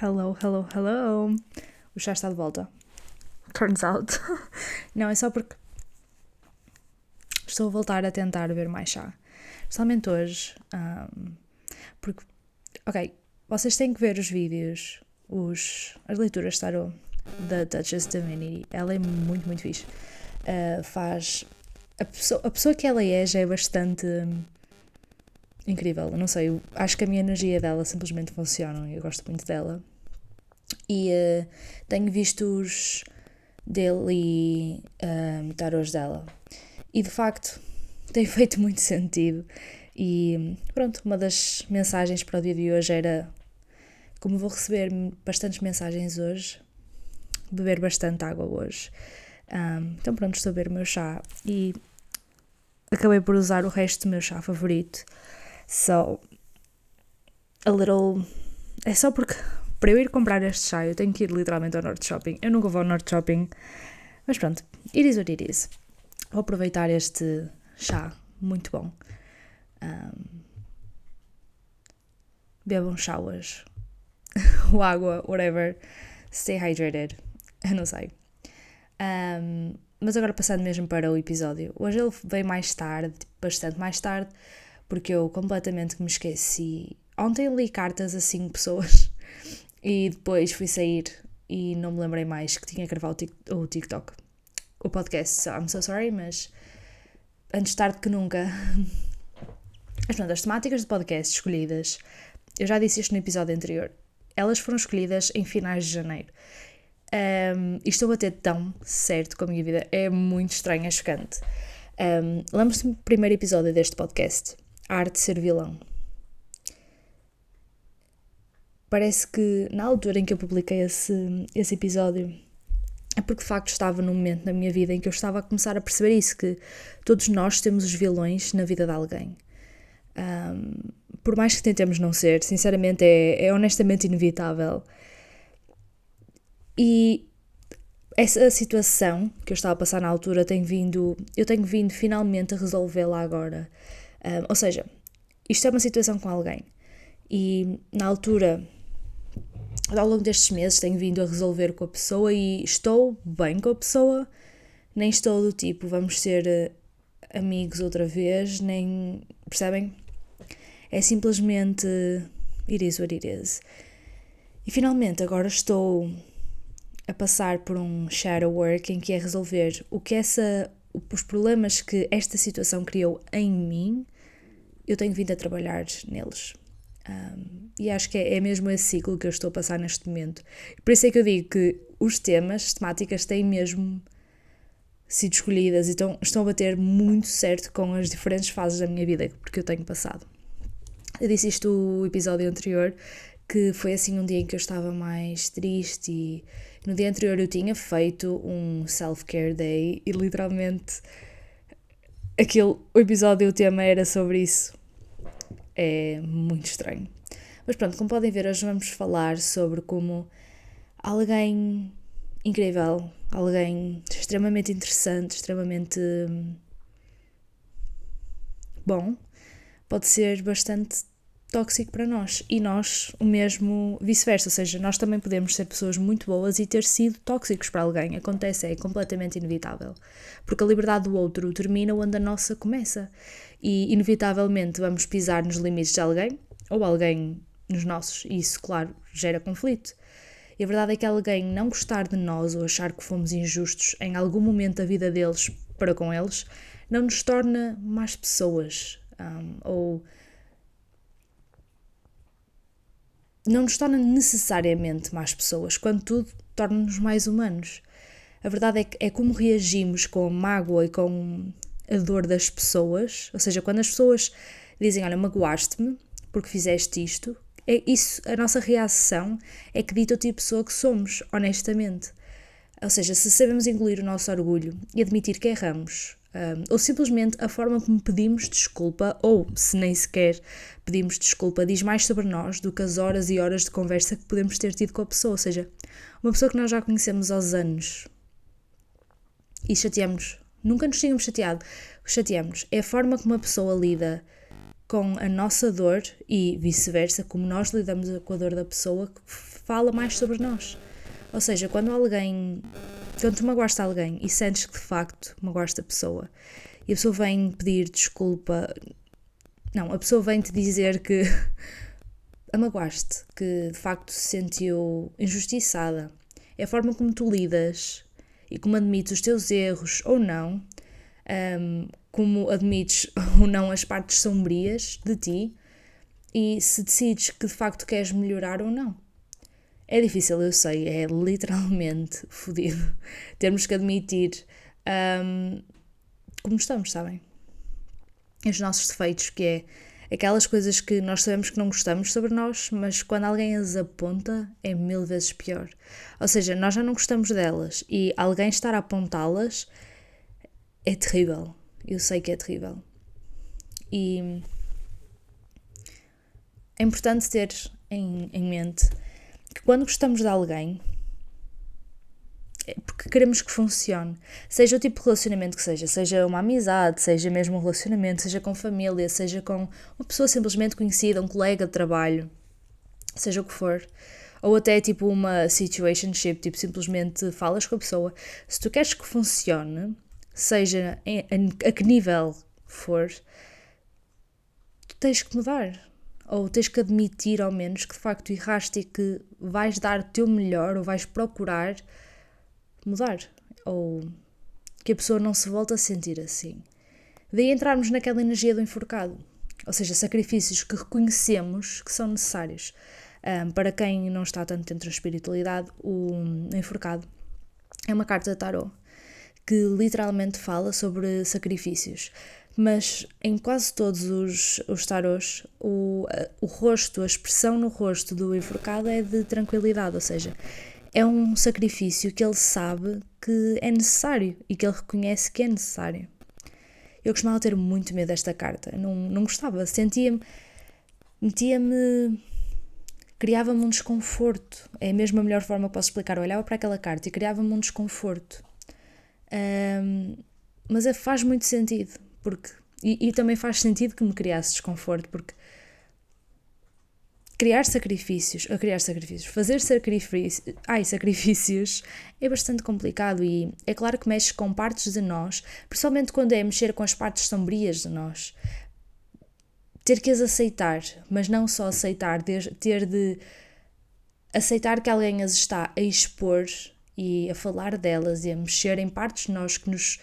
Hello, hello, hello. O chá está de volta. Turns out. Não, é só porque estou a voltar a tentar beber mais chá. Especialmente hoje. Um, porque, ok, vocês têm que ver os vídeos, os, as leituras de tarot da Duchess Divinity. Ela é muito, muito fixe. Uh, faz. A pessoa, a pessoa que ela é já é bastante incrível. Não sei, acho que a minha energia dela simplesmente funciona. Eu gosto muito dela. E uh, tenho visto os dele uh, tarots dela. E de facto tem feito muito sentido. E pronto, uma das mensagens para o dia de hoje era como vou receber bastantes mensagens hoje, beber bastante água hoje. Um, então pronto, estou a beber o meu chá e acabei por usar o resto do meu chá favorito. So, a little. É só porque para eu ir comprar este chá eu tenho que ir literalmente ao Norte Shopping. Eu nunca vou ao Norte Shopping, mas pronto, it is what it is. Vou aproveitar este chá muito bom. Um, bebam chá hoje. ou água, whatever. Stay hydrated. Eu não sei. Um, mas agora passando mesmo para o episódio. Hoje ele veio mais tarde, bastante mais tarde, porque eu completamente me esqueci. Ontem li cartas a cinco pessoas e depois fui sair e não me lembrei mais que tinha que gravar o TikTok, o podcast. So I'm so sorry, mas antes tarde que nunca. Mas pronto, as temáticas de podcast escolhidas, eu já disse isto no episódio anterior, elas foram escolhidas em finais de janeiro. Um, e estou a bater tão certo com a minha vida, é muito estranho, é chocante. Um, Lembro-se do primeiro episódio deste podcast a arte de ser vilão. Parece que na altura em que eu publiquei esse, esse episódio é porque de facto estava num momento na minha vida em que eu estava a começar a perceber isso, que todos nós temos os vilões na vida de alguém. Um, por mais que tentemos não ser, sinceramente é, é honestamente inevitável. E essa situação que eu estava a passar na altura tem vindo, eu tenho vindo finalmente a resolvê-la agora. Um, ou seja, isto é uma situação com alguém e na altura, ao longo destes meses, tenho vindo a resolver com a pessoa e estou bem com a pessoa, nem estou do tipo vamos ser eh, amigos outra vez, nem percebem? É simplesmente it is what it is. E finalmente agora estou a passar por um shadow work em que é resolver o que essa os problemas que esta situação criou em mim, eu tenho vindo a trabalhar neles. Um, e acho que é, é, mesmo esse ciclo que eu estou a passar neste momento. Por isso é que eu digo que os temas, as temáticas, têm mesmo sido escolhidas e estão, estão a bater muito certo com as diferentes fases da minha vida porque eu tenho passado. Eu disse isto no episódio anterior, que foi assim um dia em que eu estava mais triste e no dia anterior eu tinha feito um self-care day e literalmente aquele, o episódio, o tema era sobre isso. É muito estranho. Mas pronto, como podem ver, hoje vamos falar sobre como alguém incrível, alguém extremamente interessante, extremamente bom, pode ser bastante tóxico para nós e nós o mesmo vice-versa, ou seja, nós também podemos ser pessoas muito boas e ter sido tóxicos para alguém. Acontece, é completamente inevitável. Porque a liberdade do outro termina onde a nossa começa e inevitavelmente vamos pisar nos limites de alguém ou alguém nos nossos, e isso, claro, gera conflito. E a verdade é que alguém não gostar de nós ou achar que fomos injustos em algum momento da vida deles para com eles não nos torna mais pessoas um, ou não nos torna necessariamente mais pessoas, quando tudo torna-nos mais humanos. A verdade é que é como reagimos com a mágoa e com a dor das pessoas, ou seja, quando as pessoas dizem, olha, magoaste-me porque fizeste isto, é isso, a nossa reação é que dita o tipo de pessoa que somos, honestamente. Ou seja, se sabemos engolir o nosso orgulho e admitir que erramos, um, ou simplesmente a forma como pedimos desculpa, ou se nem sequer pedimos desculpa, diz mais sobre nós do que as horas e horas de conversa que podemos ter tido com a pessoa. Ou seja, uma pessoa que nós já conhecemos aos anos e chateamos, nunca nos tínhamos chateado, chateamos. É a forma como a pessoa lida com a nossa dor e vice-versa, como nós lidamos com a dor da pessoa que fala mais sobre nós. Ou seja, quando alguém. Quando tu magoaste alguém e sentes que de facto magoaste a pessoa e a pessoa vem pedir desculpa. Não, a pessoa vem te dizer que a magoaste, que de facto se sentiu injustiçada. É a forma como tu lidas e como admites os teus erros ou não, um, como admites ou não as partes sombrias de ti e se decides que de facto queres melhorar ou não. É difícil, eu sei, é literalmente fodido. Temos que admitir um, como estamos, sabem? Os nossos defeitos, que é aquelas coisas que nós sabemos que não gostamos sobre nós, mas quando alguém as aponta é mil vezes pior. Ou seja, nós já não gostamos delas e alguém estar a apontá-las é terrível. Eu sei que é terrível. E é importante ter em, em mente que quando gostamos de alguém, é porque queremos que funcione. Seja o tipo de relacionamento que seja, seja uma amizade, seja mesmo um relacionamento, seja com família, seja com uma pessoa simplesmente conhecida, um colega de trabalho, seja o que for. Ou até tipo uma situationship, tipo simplesmente falas com a pessoa. Se tu queres que funcione, seja em, a, a que nível for, tu tens que mudar ou tens que admitir ao menos que de facto erraste e que vais dar o teu melhor ou vais procurar mudar ou que a pessoa não se volte a sentir assim. Daí entrarmos naquela energia do enforcado, ou seja, sacrifícios que reconhecemos que são necessários. Um, para quem não está tanto dentro da espiritualidade, o enforcado é uma carta de tarot que literalmente fala sobre sacrifícios mas em quase todos os, os tarôs, o, o rosto, a expressão no rosto do enforcado é de tranquilidade, ou seja, é um sacrifício que ele sabe que é necessário e que ele reconhece que é necessário. Eu costumava ter muito medo desta carta, não, não gostava, sentia-me, metia-me, criava-me um desconforto. É mesmo a melhor forma que posso explicar. Eu olhava para aquela carta e criava-me um desconforto. Um, mas é, faz muito sentido, porque e, e, também faz sentido que me criasse desconforto, porque criar sacrifícios, a criar sacrifícios, fazer sacrifícios, ai, sacrifícios é bastante complicado e é claro que mexe com partes de nós, principalmente quando é mexer com as partes sombrias de nós. Ter que as aceitar, mas não só aceitar, ter de aceitar que alguém as está a expor e a falar delas e a mexer em partes de nós que nos.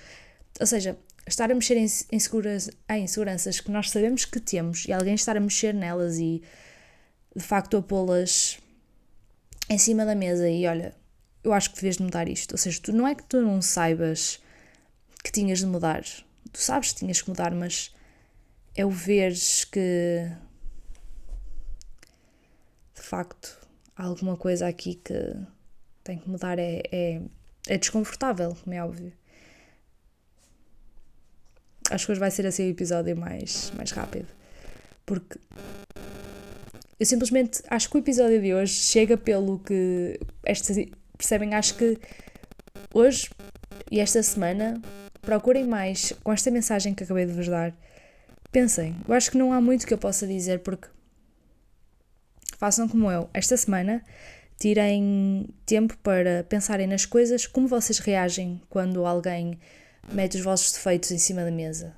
Ou seja, estar a mexer em, em, em que nós sabemos que temos e alguém estar a mexer nelas e de facto a pô-las em cima da mesa e olha, eu acho que devias de mudar isto. Ou seja, tu não é que tu não saibas que tinhas de mudar, tu sabes que tinhas que mudar, mas é o veres que de facto há alguma coisa aqui que tem que mudar, é, é, é desconfortável, como é óbvio acho que hoje vai ser assim o episódio mais, mais rápido. Porque eu simplesmente acho que o episódio de hoje chega pelo que esta, percebem, acho que hoje e esta semana procurem mais com esta mensagem que acabei de vos dar. Pensem, eu acho que não há muito que eu possa dizer porque façam como eu. Esta semana tirem tempo para pensarem nas coisas, como vocês reagem quando alguém mete os vossos defeitos em cima da mesa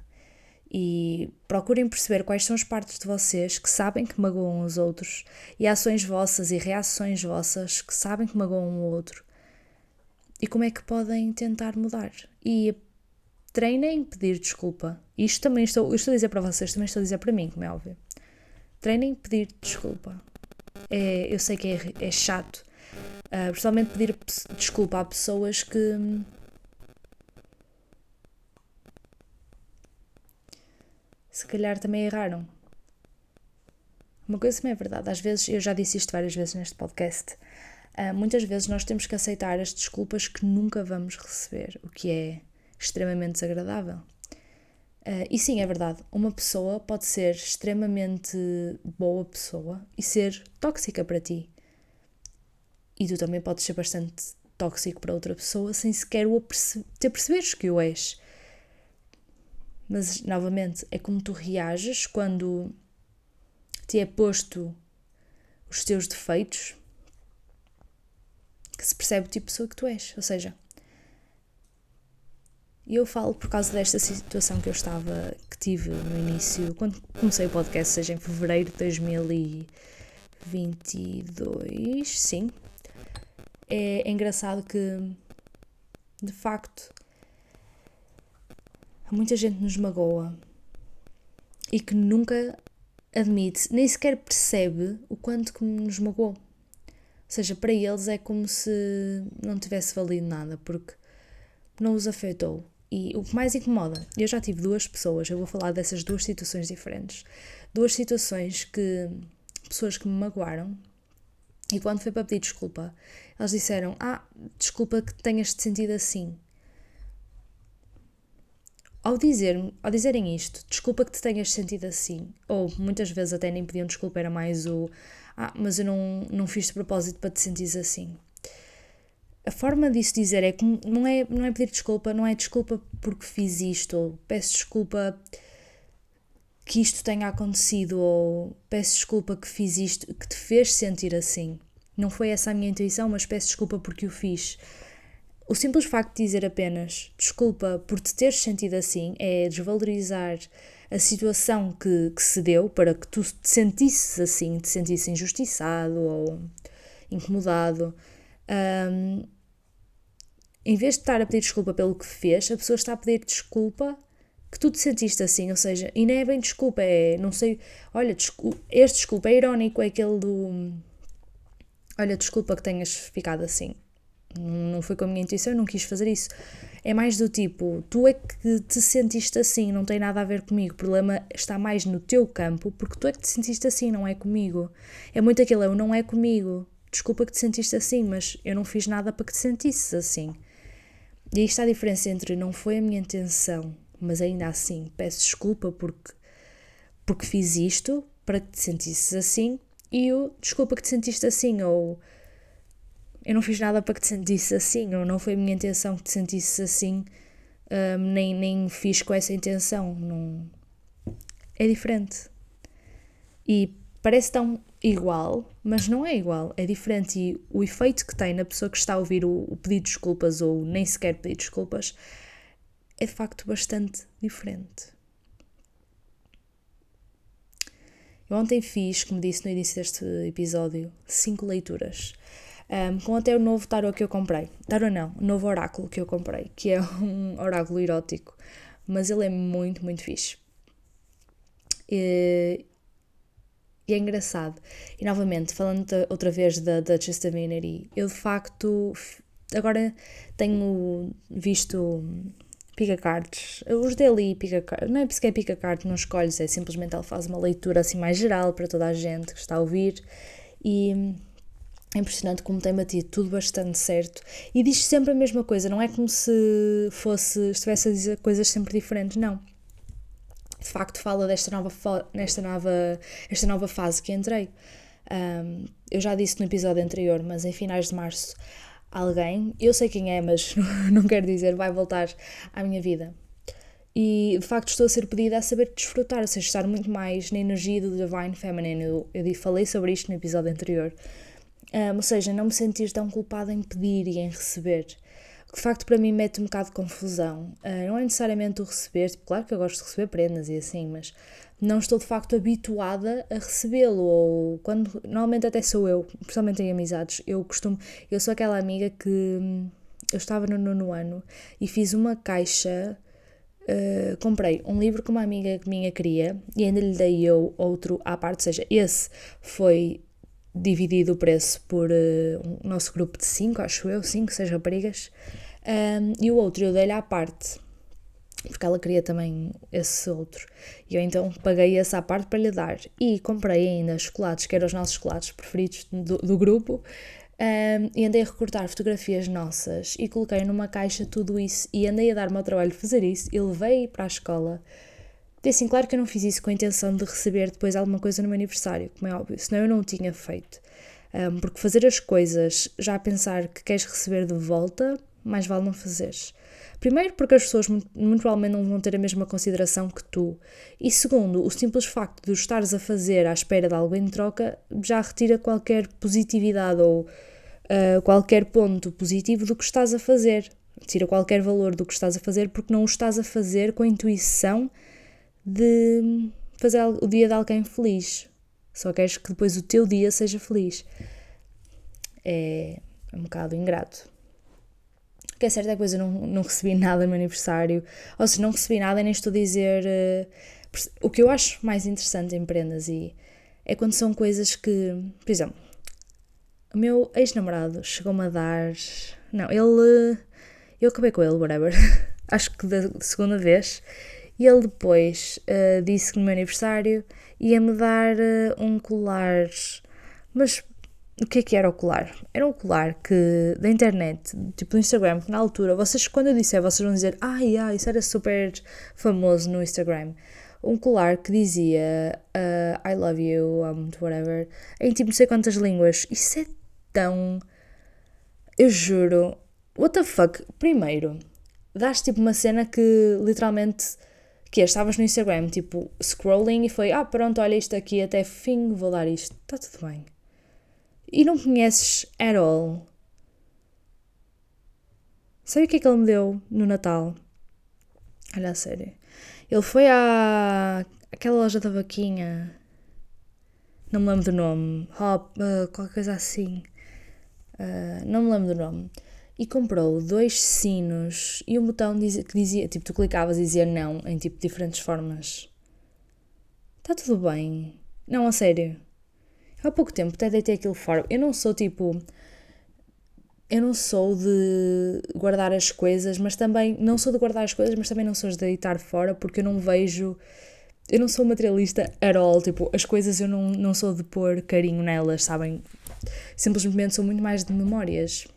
e procurem perceber quais são as partes de vocês que sabem que magoam os outros e ações vossas e reações vossas que sabem que magoam o outro e como é que podem tentar mudar. E treinem pedir desculpa. Isto também estou, estou a dizer para vocês, também estou a dizer para mim, como é óbvio. Treinem pedir desculpa. É, eu sei que é, é chato, uh, principalmente pedir desculpa a pessoas que se calhar também erraram. Uma coisa também é verdade, às vezes, eu já disse isto várias vezes neste podcast, uh, muitas vezes nós temos que aceitar as desculpas que nunca vamos receber, o que é extremamente desagradável. Uh, e sim, é verdade, uma pessoa pode ser extremamente boa pessoa e ser tóxica para ti. E tu também podes ser bastante tóxico para outra pessoa sem sequer o perce ter perceberes que o és. Mas, novamente, é como tu reages quando te é posto os teus defeitos que se percebe o tipo de pessoa que tu és. Ou seja, eu falo por causa desta situação que eu estava, que tive no início, quando comecei o podcast, seja em fevereiro de 2022, sim. É, é engraçado que, de facto, muita gente nos magoa e que nunca admite, nem sequer percebe o quanto que nos magoou. Ou seja, para eles é como se não tivesse valido nada, porque não os afetou. E o que mais incomoda, eu já tive duas pessoas, eu vou falar dessas duas situações diferentes. Duas situações que. pessoas que me magoaram e quando foi para pedir desculpa, elas disseram: Ah, desculpa que tenhas te sentido assim. Ao, dizer, ao dizerem isto, desculpa que te tenhas sentido assim, ou muitas vezes até nem pediam desculpa, era mais o Ah, mas eu não, não fiz de propósito para te sentires assim a forma disso dizer é que não é, não é pedir desculpa, não é desculpa porque fiz isto, ou peço desculpa que isto tenha acontecido, ou peço desculpa que fiz isto, que te fez sentir assim. Não foi essa a minha intuição, mas peço desculpa porque o fiz. O simples facto de dizer apenas desculpa por te teres sentido assim é desvalorizar a situação que, que se deu para que tu te sentisses assim, te sentisses injustiçado ou incomodado. Um, em vez de estar a pedir desculpa pelo que fez, a pessoa está a pedir desculpa que tu te sentiste assim, ou seja, e não é bem desculpa, é, não sei, olha, desculpa, este desculpa é irónico, é aquele do, olha, desculpa que tenhas ficado assim, não foi com a minha intuição, eu não quis fazer isso. É mais do tipo, tu é que te sentiste assim, não tem nada a ver comigo, o problema está mais no teu campo, porque tu é que te sentiste assim, não é comigo. É muito aquilo, eu não é comigo, desculpa que te sentiste assim, mas eu não fiz nada para que te sentisses assim. E aí está a diferença entre não foi a minha intenção, mas ainda assim peço desculpa porque, porque fiz isto para que te sentisses assim, e o desculpa que te sentiste assim, ou eu não fiz nada para que te sentisses assim, ou não foi a minha intenção que te sentisses assim, um, nem, nem fiz com essa intenção. Não... É diferente. E parece tão igual, mas não é igual, é diferente e o efeito que tem na pessoa que está a ouvir o, o pedido de desculpas ou nem sequer pedir desculpas é de facto bastante diferente. Eu ontem fiz, como disse no início deste episódio, cinco leituras. Um, com até o novo tarot que eu comprei. Tarot não, o novo oráculo que eu comprei, que é um oráculo erótico. Mas ele é muito, muito fixe. E, e é engraçado. E novamente, falando outra vez da Duchess Divinity, eu de facto agora tenho visto pica cards, os dele pica cards, não é porque é pica cards, não escolhes, é simplesmente ela faz uma leitura assim mais geral para toda a gente que está a ouvir e é impressionante como tem batido tudo bastante certo e diz sempre a mesma coisa, não é como se fosse, estivesse a dizer coisas sempre diferentes, não de facto fala desta nova, nesta nova, esta nova fase que entrei. Um, eu já disse no episódio anterior, mas em finais de março, alguém, eu sei quem é, mas não quero dizer, vai voltar à minha vida. E de facto estou a ser pedida a saber desfrutar, ou seja, estar muito mais na energia do Divine Feminine. Eu, eu falei sobre isto no episódio anterior. Um, ou seja, não me sentir tão culpada em pedir e em receber de facto para mim mete um bocado de confusão. Uh, não é necessariamente o receber, tipo, claro que eu gosto de receber prendas e assim, mas não estou de facto habituada a recebê-lo, ou quando, normalmente até sou eu, principalmente em amizades, eu costumo, eu sou aquela amiga que hum, eu estava no nono ano e fiz uma caixa, uh, comprei um livro que uma amiga minha queria e ainda lhe dei eu outro à parte, ou seja, esse foi dividido o preço por uh, um nosso grupo de 5, acho eu, 5, 6 raparigas, um, e o outro eu dei-lhe à parte, porque ela queria também esse outro. E eu então paguei essa à parte para lhe dar. E comprei ainda chocolates, que eram os nossos chocolates preferidos do, do grupo, um, e andei a recortar fotografias nossas e coloquei numa caixa tudo isso e andei a dar-me ao trabalho de fazer isso e levei para a escola e assim, claro que eu não fiz isso com a intenção de receber depois alguma coisa no meu aniversário, como é óbvio, senão eu não o tinha feito. Um, porque fazer as coisas já a pensar que queres receber de volta, mais vale não fazeres. Primeiro, porque as pessoas muito, muito, provavelmente não vão ter a mesma consideração que tu. E segundo, o simples facto de o estares a fazer à espera de algo em troca já retira qualquer positividade ou uh, qualquer ponto positivo do que estás a fazer. Tira qualquer valor do que estás a fazer porque não o estás a fazer com a intuição de fazer o dia de alguém feliz. Só queres que depois o teu dia seja feliz. É, é um bocado ingrato. O que é é que depois eu não, não recebi nada no meu aniversário. Ou se não recebi nada, nem estou a dizer. Uh, o que eu acho mais interessante em prendas e é quando são coisas que. Por exemplo, o meu ex-namorado chegou-me a dar. Não, ele. Eu acabei com ele, whatever. acho que da segunda vez. E ele depois uh, disse que no meu aniversário ia-me dar uh, um colar. Mas o que é que era o colar? Era um colar que da internet, tipo do Instagram, que na altura, vocês, quando eu disser, vocês vão dizer, ai, ai, isso era super famoso no Instagram. Um colar que dizia uh, I love you, um, whatever, em tipo não sei quantas línguas. Isso é tão. Eu juro. What the fuck? Primeiro, dás tipo uma cena que literalmente que estavas no Instagram, tipo, scrolling e foi, ah, pronto, olha isto aqui, até fim vou dar isto, está tudo bem. E não conheces at all. Sabe o que é que ele me deu no Natal? Olha a sério. Ele foi à aquela loja da vaquinha. Não me lembro do nome. Hop, uh, qualquer coisa assim. Uh, não me lembro do nome e comprou dois sinos e um botão que dizia, tipo, tu clicavas e dizia não em tipo diferentes formas. Está tudo bem. Não, a sério. Há pouco tempo até deitei aquilo fora. Eu não sou tipo. Eu não sou de guardar as coisas, mas também. Não sou de guardar as coisas, mas também não sou de deitar fora porque eu não vejo. Eu não sou materialista at all. Tipo, as coisas eu não, não sou de pôr carinho nelas, sabem? Simplesmente sou muito mais de memórias.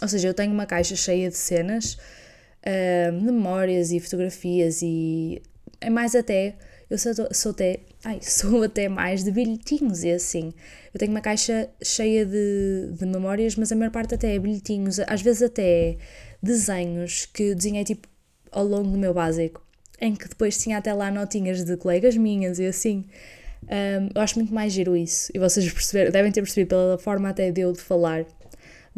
Ou seja, eu tenho uma caixa cheia de cenas, uh, memórias e fotografias e é mais até, eu sou, sou até, ai, sou até mais de bilhetinhos e assim. Eu tenho uma caixa cheia de, de memórias, mas a maior parte até é bilhetinhos, às vezes até desenhos que desenhei tipo ao longo do meu básico, em que depois tinha até lá notinhas de colegas minhas e assim. Um, eu acho muito mais giro isso. E vocês devem ter percebido pela forma até de eu de falar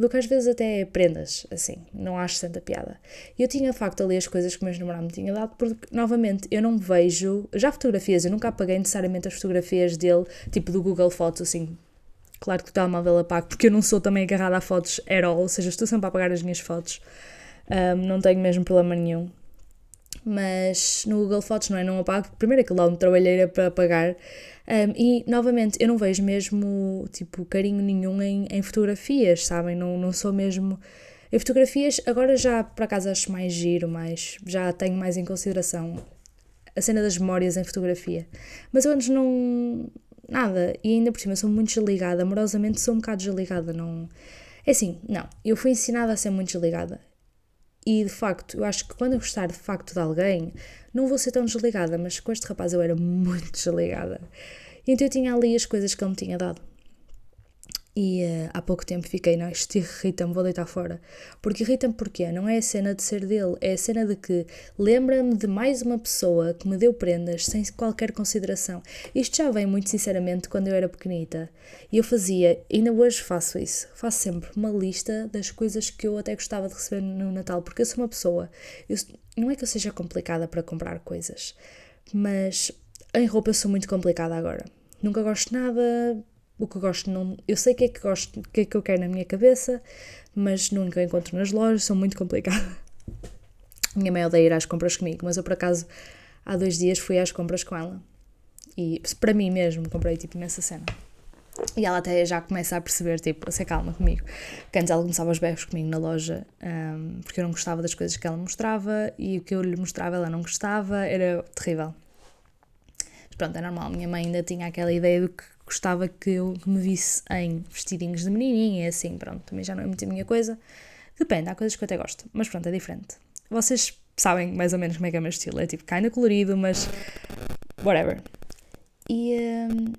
do que às vezes até prendas, assim, não acho tanta piada. Eu tinha facto ali as coisas que o meu namorado me tinha dado, porque novamente eu não vejo, já fotografias, eu nunca apaguei necessariamente as fotografias dele, tipo do Google Fotos, assim, claro que o telemóvel apago, porque eu não sou também agarrada a fotos at all, ou seja, estou sempre a apagar as minhas fotos, um, não tenho mesmo problema nenhum. Mas no Google Fotos não é? Não apago. Primeiro aquilo lá um trabalheira para apagar um, e, novamente, eu não vejo mesmo, tipo, carinho nenhum em, em fotografias, sabem? Não, não sou mesmo... Em fotografias, agora já, por acaso, acho mais giro, mais... Já tenho mais em consideração a cena das memórias em fotografia. Mas eu antes não... Nada. E ainda por cima sou muito desligada. Amorosamente sou um bocado desligada. Não... É assim, não. Eu fui ensinada a ser muito desligada. E de facto, eu acho que quando eu gostar de facto de alguém, não vou ser tão desligada, mas com este rapaz eu era muito desligada. Então eu tinha ali as coisas que ele me tinha dado. E uh, há pouco tempo fiquei, não, isto irrita-me, vou deitar fora. Porque irrita-me porque não é a cena de ser dele, é a cena de que lembra-me de mais uma pessoa que me deu prendas sem qualquer consideração. Isto já vem muito sinceramente quando eu era pequenita. E eu fazia, ainda hoje faço isso, faço sempre uma lista das coisas que eu até gostava de receber no Natal, porque eu sou uma pessoa, eu, não é que eu seja complicada para comprar coisas, mas em roupa eu sou muito complicada agora. Nunca gosto de nada, o que gosto não. Eu sei o que é que gosto, o que é que eu quero na minha cabeça, mas nunca encontro nas lojas, sou muito complicada. Minha mãe odeia ir às compras comigo, mas eu por acaso há dois dias fui às compras com ela. E para mim mesmo comprei tipo nessa cena. E ela até já começa a perceber, tipo, a ser calma comigo. Porque antes ela começava os berros comigo na loja, um, porque eu não gostava das coisas que ela mostrava e o que eu lhe mostrava ela não gostava, era terrível. Mas pronto, é normal. Minha mãe ainda tinha aquela ideia do que gostava que eu me visse em vestidinhos de menininha e assim, pronto, também já não é muito a minha coisa. Depende, há coisas que eu até gosto, mas pronto, é diferente. Vocês sabem mais ou menos como é que é o meu estilo, é tipo kinda colorido, mas whatever. E um,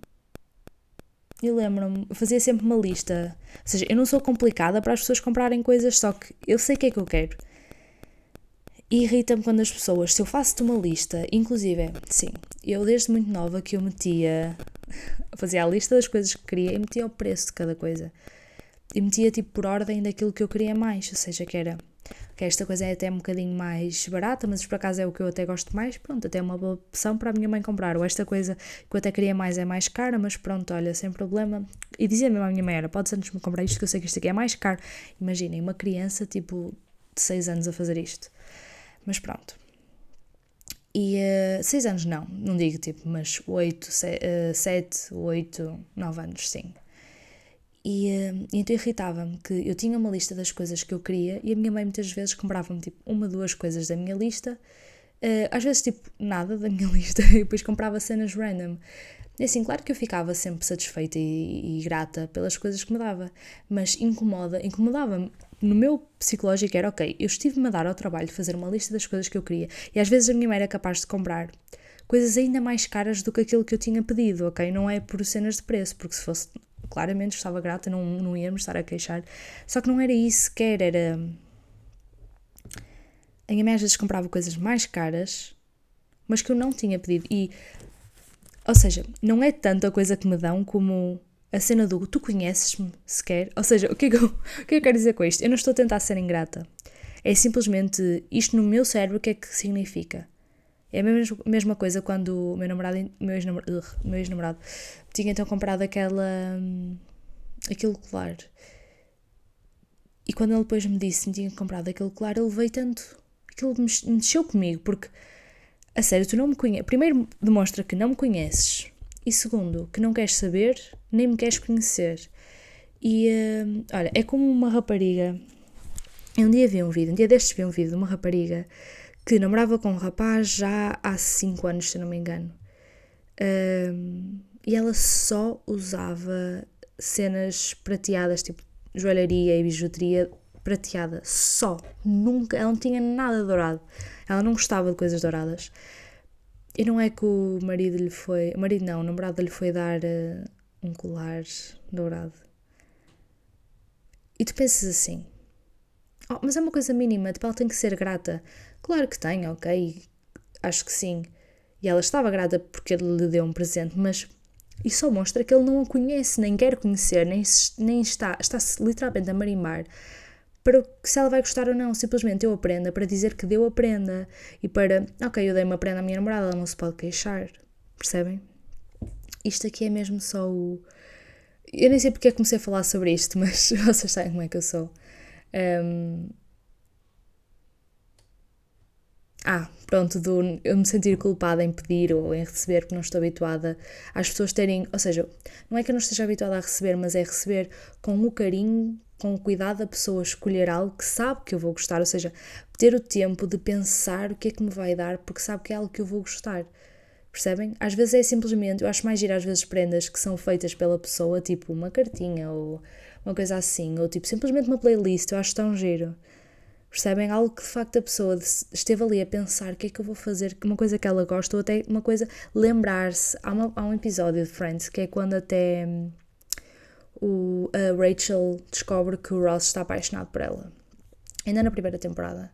eu lembro-me, fazia sempre uma lista, ou seja, eu não sou complicada para as pessoas comprarem coisas, só que eu sei o que é que eu quero. Irrita-me quando as pessoas, se eu faço-te uma lista, inclusive, sim, eu desde muito nova que eu metia fazia a lista das coisas que queria e metia o preço de cada coisa. e metia tipo por ordem daquilo que eu queria mais, ou seja, que era que esta coisa é até um bocadinho mais barata, mas por acaso é o que eu até gosto mais, pronto, até é uma boa opção para a minha mãe comprar, ou esta coisa que eu até queria mais é mais cara, mas pronto, olha, sem problema. E dizia mesmo à minha mãe, era, podes antes me comprar isto, que eu sei que isto aqui é mais caro. Imaginem, uma criança, tipo, de 6 anos a fazer isto. Mas pronto. E 6 uh, anos não, não digo tipo, mas 8, 7, 8, 9 anos, sim. E, uh, então irritava-me que eu tinha uma lista das coisas que eu queria e a minha mãe muitas vezes comprava-me tipo uma, duas coisas da minha lista, uh, às vezes tipo nada da minha lista e depois comprava cenas random. E assim, claro que eu ficava sempre satisfeita e, e grata pelas coisas que me dava, mas incomoda, incomodava-me. No meu psicológico era, ok, eu estive-me a dar ao trabalho de fazer uma lista das coisas que eu queria e às vezes a minha mãe era capaz de comprar coisas ainda mais caras do que aquilo que eu tinha pedido, ok? Não é por cenas de preço, porque se fosse claramente estava grata, não, não íamos estar a queixar. Só que não era isso sequer, era. A minha mãe às vezes comprava coisas mais caras, mas que eu não tinha pedido. E, ou seja, não é tanto a coisa que me dão como a cena do tu conheces-me sequer. Ou seja, o que, é que eu, o que é eu quero dizer com isto? Eu não estou a tentar ser ingrata. É simplesmente isto no meu cérebro, o que é que significa? É a mesma, mesma coisa quando o meu namorado, meu ex-namorado, meu ex-namorado tinha então comprado aquela, aquele colar. E quando ele depois me disse que tinha comprado aquele colar, ele veio tanto. Aquilo mexeu comigo, porque, a sério, tu não me conheces. Primeiro, demonstra que não me conheces. E segundo, que não queres saber, nem me queres conhecer. E, uh, olha, é como uma rapariga. Um dia vi um vídeo, um dia destes vi um vídeo de uma rapariga que namorava com um rapaz já há 5 anos, se não me engano. Um, e ela só usava cenas prateadas, tipo joalharia e bijuteria prateada, só. Nunca, ela não tinha nada dourado. Ela não gostava de coisas douradas. E não é que o marido lhe foi. O marido não, o namorado lhe foi dar uh, um colar dourado. E tu pensas assim: oh, mas é uma coisa mínima, tipo, ela tem que ser grata. Claro que tem, ok, acho que sim. E ela estava grata porque ele lhe deu um presente, mas isso só mostra que ele não a conhece, nem quer conhecer, nem, nem está, está-se literalmente a marimbar para se ela vai gostar ou não. Simplesmente eu aprenda para dizer que deu a prenda e para, ok, eu dei uma prenda à minha namorada, ela não se pode queixar. Percebem? Isto aqui é mesmo só o. Eu nem sei porque é que comecei a falar sobre isto, mas vocês sabem como é que eu sou. Um, ah, pronto, do eu me sentir culpada em pedir ou em receber, porque não estou habituada às pessoas terem. Ou seja, não é que eu não esteja habituada a receber, mas é receber com o carinho, com cuidado da pessoa escolher algo que sabe que eu vou gostar, ou seja, ter o tempo de pensar o que é que me vai dar, porque sabe que é algo que eu vou gostar. Percebem? Às vezes é simplesmente, eu acho mais giro às vezes prendas que são feitas pela pessoa, tipo uma cartinha ou uma coisa assim, ou tipo simplesmente uma playlist, eu acho tão giro. Percebem? Algo que de facto a pessoa esteve ali a pensar o que é que eu vou fazer, uma coisa que ela gosta, ou até uma coisa, lembrar-se. Há, há um episódio de Friends que é quando até hum, o, a Rachel descobre que o Ross está apaixonado por ela. Ainda na primeira temporada.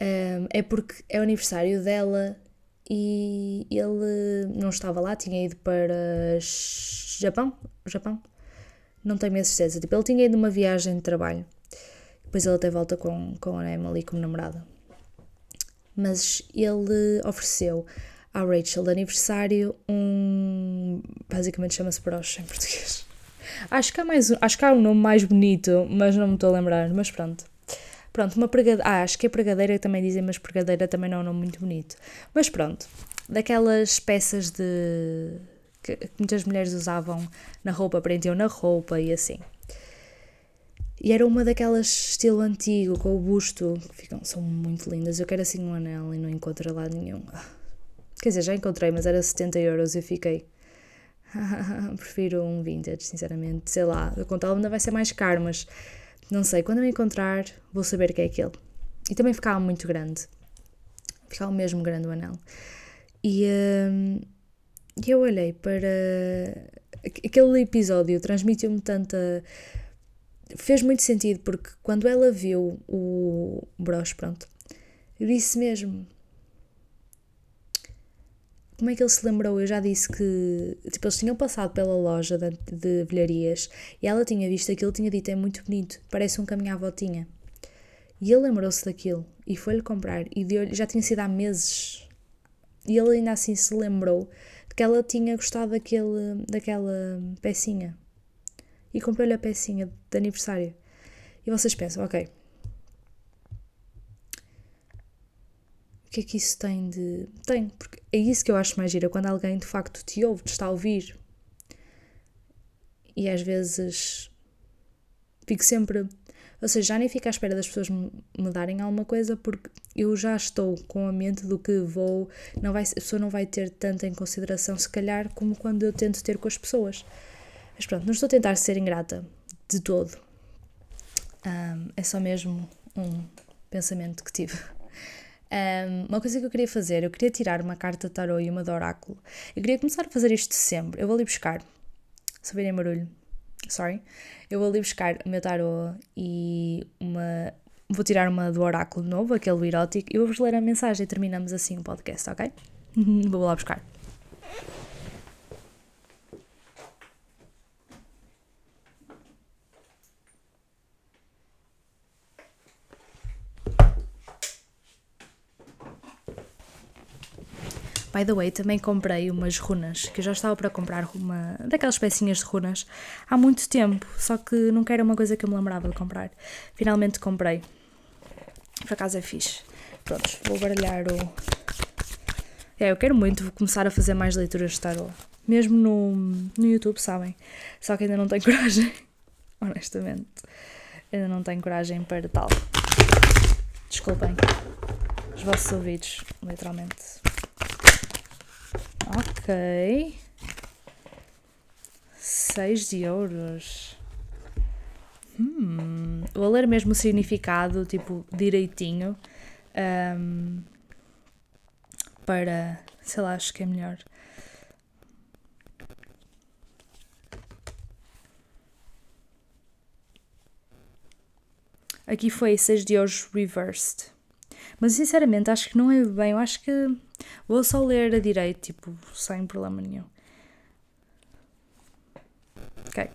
Um, é porque é o aniversário dela e ele não estava lá, tinha ido para Japão, Japão, não tenho a certeza. Tipo, ele tinha ido numa viagem de trabalho depois ele até volta com, com a Emily como namorada. Mas ele ofereceu à Rachel de aniversário um. Basicamente chama-se broche em português. Acho que, há mais, acho que há um nome mais bonito, mas não me estou a lembrar. Mas pronto. Pronto, uma pregadeira. Ah, acho que é pregadeira também dizem, mas pregadeira também não é um nome muito bonito. Mas pronto. Daquelas peças de. que muitas mulheres usavam na roupa, prendiam na roupa e assim. E era uma daquelas estilo antigo, com o busto, que ficam, são muito lindas. Eu quero assim um anel e não encontro lá nenhum. Quer dizer, já encontrei, mas era 70 euros e eu fiquei. Prefiro um vintage, sinceramente. Sei lá, contar ainda vai ser mais caro, mas não sei. Quando eu encontrar, vou saber que é aquele. E também ficava muito grande. Ficava mesmo grande o anel. E hum, eu olhei para. Aquele episódio transmitiu-me tanta fez muito sentido porque quando ela viu o broche, pronto, eu disse mesmo: como é que ele se lembrou? Eu já disse que tipo, eles tinham passado pela loja de, de velharias e ela tinha visto aquilo tinha dito: é muito bonito, parece um que a minha avó tinha. E ele lembrou-se daquilo e foi-lhe comprar e deu já tinha sido há meses. E ele ainda assim se lembrou de que ela tinha gostado daquele, daquela pecinha e comprou-lhe a pecinha de aniversário. E vocês pensam, ok, o que é que isso tem de. Tem, porque é isso que eu acho mais gira, quando alguém de facto te ouve, te está a ouvir. E às vezes fico sempre. Ou seja, já nem fico à espera das pessoas me darem alguma coisa porque eu já estou com a mente do que vou. Não vai, a pessoa não vai ter tanto em consideração, se calhar, como quando eu tento ter com as pessoas. Mas pronto, não estou a tentar ser ingrata de todo. Um, é só mesmo um pensamento que tive. Um, uma coisa que eu queria fazer, eu queria tirar uma carta de tarot e uma de oráculo. Eu queria começar a fazer isto sempre. Eu vou ali buscar, se ouvirem barulho, sorry. Eu vou ali buscar o meu tarot e uma. Vou tirar uma do oráculo novo, aquele erótico, e vou-vos ler a mensagem e terminamos assim o podcast, ok? vou lá buscar. By the way, também comprei umas runas, que eu já estava para comprar uma daquelas pecinhas de runas há muito tempo, só que nunca era uma coisa que eu me lembrava de comprar. Finalmente comprei. Por acaso é fixe. Prontos, vou baralhar o. É, eu quero muito começar a fazer mais leituras de tarot. Mesmo no, no YouTube, sabem? Só que ainda não tenho coragem. Honestamente. Ainda não tenho coragem para tal. Desculpem. Os vossos ouvidos, literalmente. Ok. Seis de euros. Hum, vou ler mesmo o significado, tipo, direitinho. Um, para. Sei lá, acho que é melhor. Aqui foi 6 de euros reversed. Mas sinceramente acho que não é bem. Eu acho que vou só ler a direito, tipo, sem problema nenhum. Ok.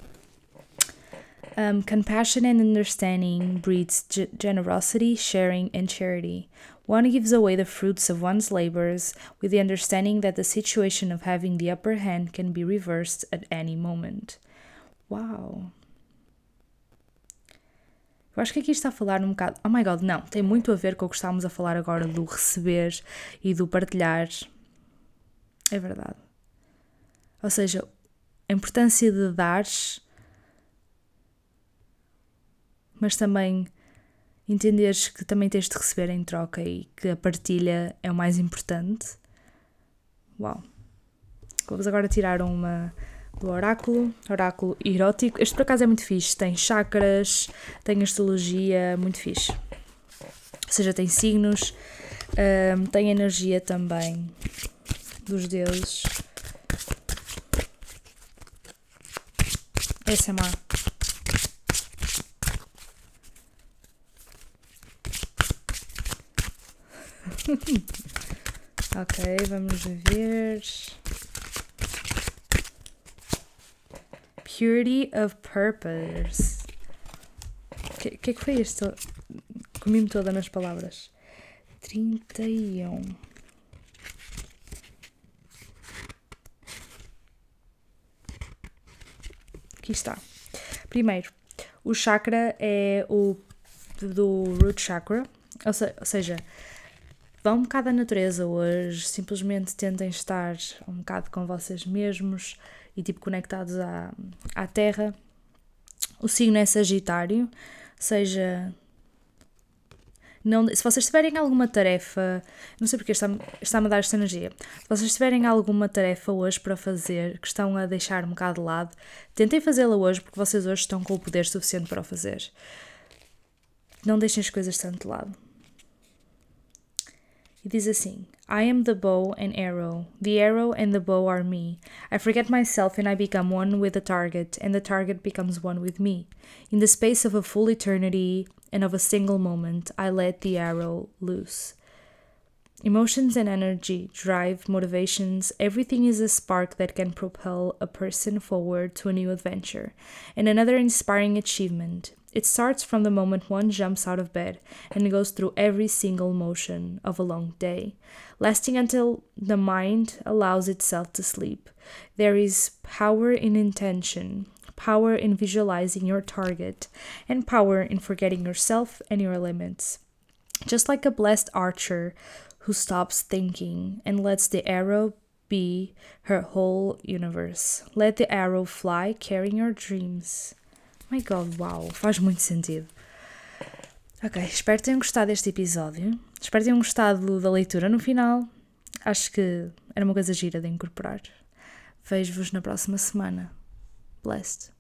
Um, compassion and understanding breeds generosity, sharing, and charity. One gives away the fruits of one's labors with the understanding that the situation of having the upper hand can be reversed at any moment. Wow. Eu acho que aqui está a falar um bocado. Oh my god, não, tem muito a ver com o que estávamos a falar agora do receber e do partilhar. É verdade. Ou seja, a importância de dar, mas também entenderes que também tens de receber em troca e que a partilha é o mais importante. Uau! Vamos agora tirar uma do oráculo, oráculo erótico. Este por acaso é muito fixe, tem chakras, tem astrologia, muito fixe. Ou seja, tem signos, um, tem energia também dos deuses. Essa é má. ok, vamos ver. Purity of Purpose. O que, que é que foi isto? Comi-me toda nas palavras. 31. Aqui está. Primeiro, o chakra é o do root chakra, ou, se, ou seja, vão um bocado à natureza hoje, simplesmente tentem estar um bocado com vocês mesmos, e tipo conectados à, à Terra. O signo é Sagitário, seja. Não, se vocês tiverem alguma tarefa, não sei porque está-me está a dar esta energia, se vocês tiverem alguma tarefa hoje para fazer que estão a deixar um bocado de lado, tentem fazê-la hoje porque vocês hoje estão com o poder suficiente para o fazer. Não deixem as coisas tanto de lado. E diz assim: I am the bow and arrow. The arrow and the bow are me. I forget myself and I become one with the target, and the target becomes one with me. In the space of a full eternity and of a single moment, I let the arrow loose. Emotions and energy, drive, motivations, everything is a spark that can propel a person forward to a new adventure and another inspiring achievement. It starts from the moment one jumps out of bed and goes through every single motion of a long day, lasting until the mind allows itself to sleep. There is power in intention, power in visualizing your target, and power in forgetting yourself and your limits. Just like a blessed archer who stops thinking and lets the arrow be her whole universe. Let the arrow fly carrying your dreams. My God, uau, faz muito sentido. Ok, espero que tenham gostado deste episódio. Espero que tenham gostado da leitura no final. Acho que era uma coisa gira de incorporar. Vejo-vos na próxima semana. Blessed.